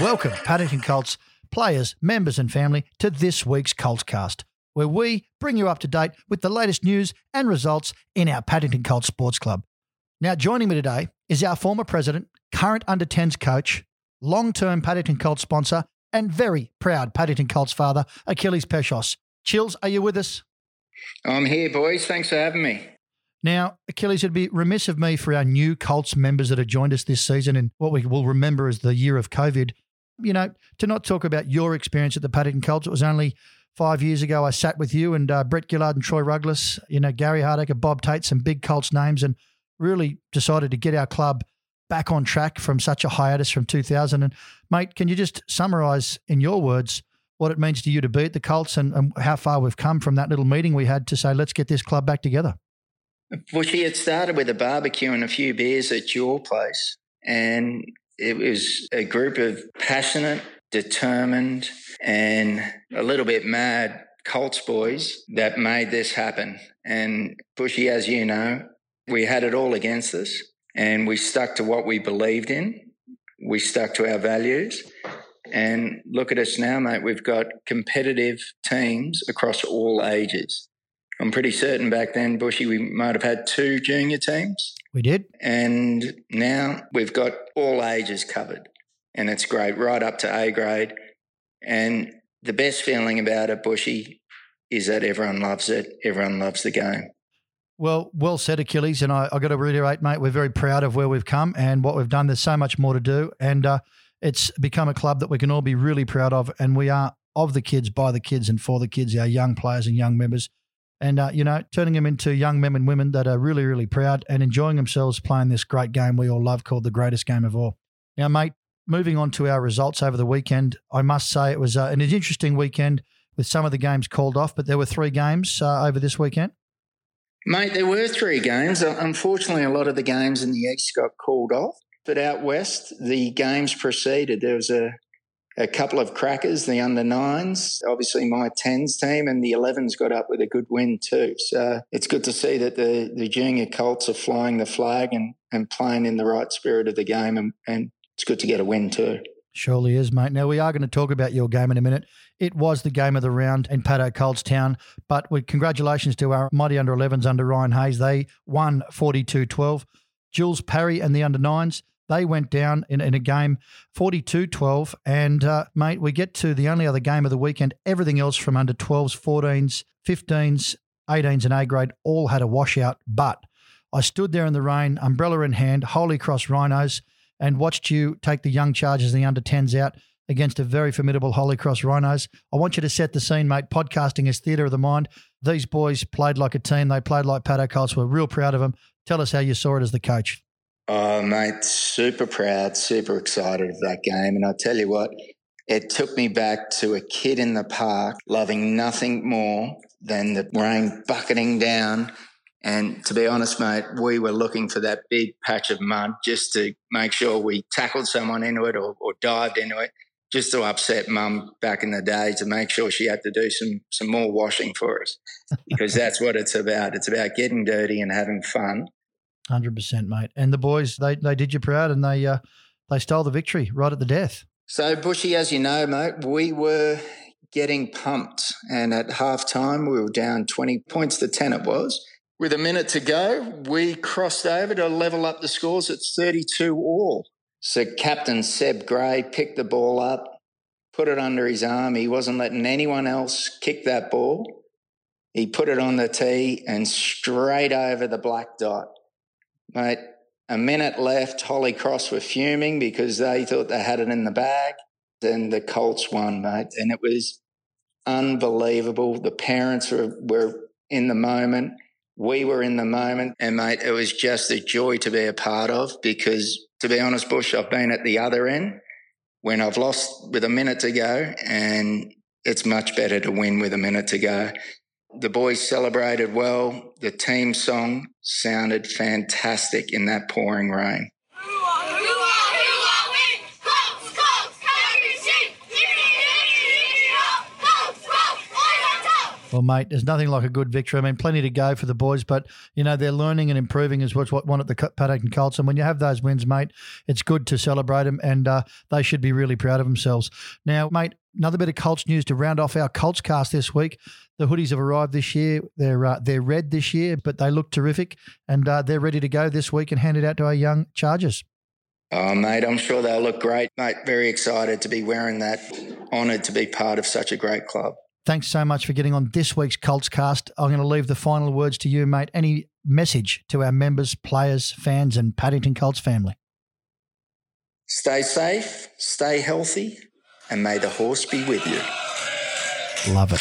Welcome, Paddington Colts players, members, and family, to this week's Coltscast, where we bring you up to date with the latest news and results in our Paddington Colts Sports Club. Now, joining me today is our former president, current under 10s coach, long term Paddington Colts sponsor, and very proud Paddington Colts father, Achilles Peshos. Chills, are you with us? I'm here, boys. Thanks for having me. Now, Achilles, it'd be remiss of me for our new Colts members that have joined us this season in what we will remember as the year of COVID you know, to not talk about your experience at the Paddington Colts. It was only five years ago I sat with you and uh, Brett Gillard and Troy Ruggless, you know, Gary Hardacre, Bob Tate, some big Colts names, and really decided to get our club back on track from such a hiatus from 2000. And, mate, can you just summarise in your words what it means to you to be at the Colts and, and how far we've come from that little meeting we had to say, let's get this club back together? Bushy, it started with a barbecue and a few beers at your place. And it was a group of passionate, determined, and a little bit mad Colts boys that made this happen. And Bushy, as you know, we had it all against us and we stuck to what we believed in. We stuck to our values. And look at us now, mate. We've got competitive teams across all ages. I'm pretty certain back then, Bushy, we might have had two junior teams. We did. And now we've got all ages covered. And it's great, right up to A grade. And the best feeling about it, Bushy, is that everyone loves it. Everyone loves the game. Well, well said, Achilles. And I, I got to reiterate, mate, we're very proud of where we've come and what we've done. There's so much more to do. And uh, it's become a club that we can all be really proud of. And we are of the kids, by the kids, and for the kids, our young players and young members and uh, you know turning them into young men and women that are really really proud and enjoying themselves playing this great game we all love called the greatest game of all. Now mate moving on to our results over the weekend i must say it was uh, an interesting weekend with some of the games called off but there were three games uh, over this weekend. Mate there were three games. Unfortunately a lot of the games in the east got called off but out west the games proceeded. There was a a couple of crackers, the under nines, obviously my tens team, and the 11s got up with a good win too. So it's good to see that the, the junior Colts are flying the flag and, and playing in the right spirit of the game, and, and it's good to get a win too. Surely is, mate. Now, we are going to talk about your game in a minute. It was the game of the round in Paddo Coltstown, but with congratulations to our mighty under 11s under Ryan Hayes. They won 42 12. Jules Parry and the under nines they went down in, in a game 42 12. And, uh, mate, we get to the only other game of the weekend. Everything else from under 12s, 14s, 15s, 18s, and A grade all had a washout. But I stood there in the rain, umbrella in hand, Holy Cross Rhinos, and watched you take the young Chargers and the under 10s out against a very formidable Holy Cross Rhinos. I want you to set the scene, mate. Podcasting is theatre of the mind. These boys played like a team. They played like Paddo Colts. We're real proud of them. Tell us how you saw it as the coach. Oh, mate, super proud, super excited of that game. And I tell you what, it took me back to a kid in the park loving nothing more than the rain bucketing down. And to be honest, mate, we were looking for that big patch of mud just to make sure we tackled someone into it or, or dived into it, just to upset mum back in the day to make sure she had to do some, some more washing for us. Because that's what it's about. It's about getting dirty and having fun. Hundred percent, mate. And the boys, they they did you proud, and they uh, they stole the victory right at the death. So Bushy, as you know, mate, we were getting pumped, and at half time we were down twenty points to ten. It was with a minute to go. We crossed over to level up the scores at thirty-two all. So Captain Seb Gray picked the ball up, put it under his arm. He wasn't letting anyone else kick that ball. He put it on the tee and straight over the black dot. Mate, a minute left. Holy Cross were fuming because they thought they had it in the bag. Then the Colts won, mate. And it was unbelievable. The parents were, were in the moment. We were in the moment. And, mate, it was just a joy to be a part of because, to be honest, Bush, I've been at the other end when I've lost with a minute to go, and it's much better to win with a minute to go. The boys celebrated well. The team song sounded fantastic in that pouring rain. Well, mate, there's nothing like a good victory. I mean, plenty to go for the boys, but you know they're learning and improving is what's what one at the Paddington Colts. And when you have those wins, mate, it's good to celebrate them, and uh, they should be really proud of themselves. Now, mate, another bit of Colts news to round off our Colts cast this week. The hoodies have arrived this year. They're uh, they're red this year, but they look terrific, and uh, they're ready to go this week and hand it out to our young Chargers. Oh, mate, I'm sure they'll look great, mate. Very excited to be wearing that. Honoured to be part of such a great club. Thanks so much for getting on this week's Colts cast. I'm going to leave the final words to you, mate. Any message to our members, players, fans, and Paddington Colts family? Stay safe, stay healthy, and may the horse be with you. Love it.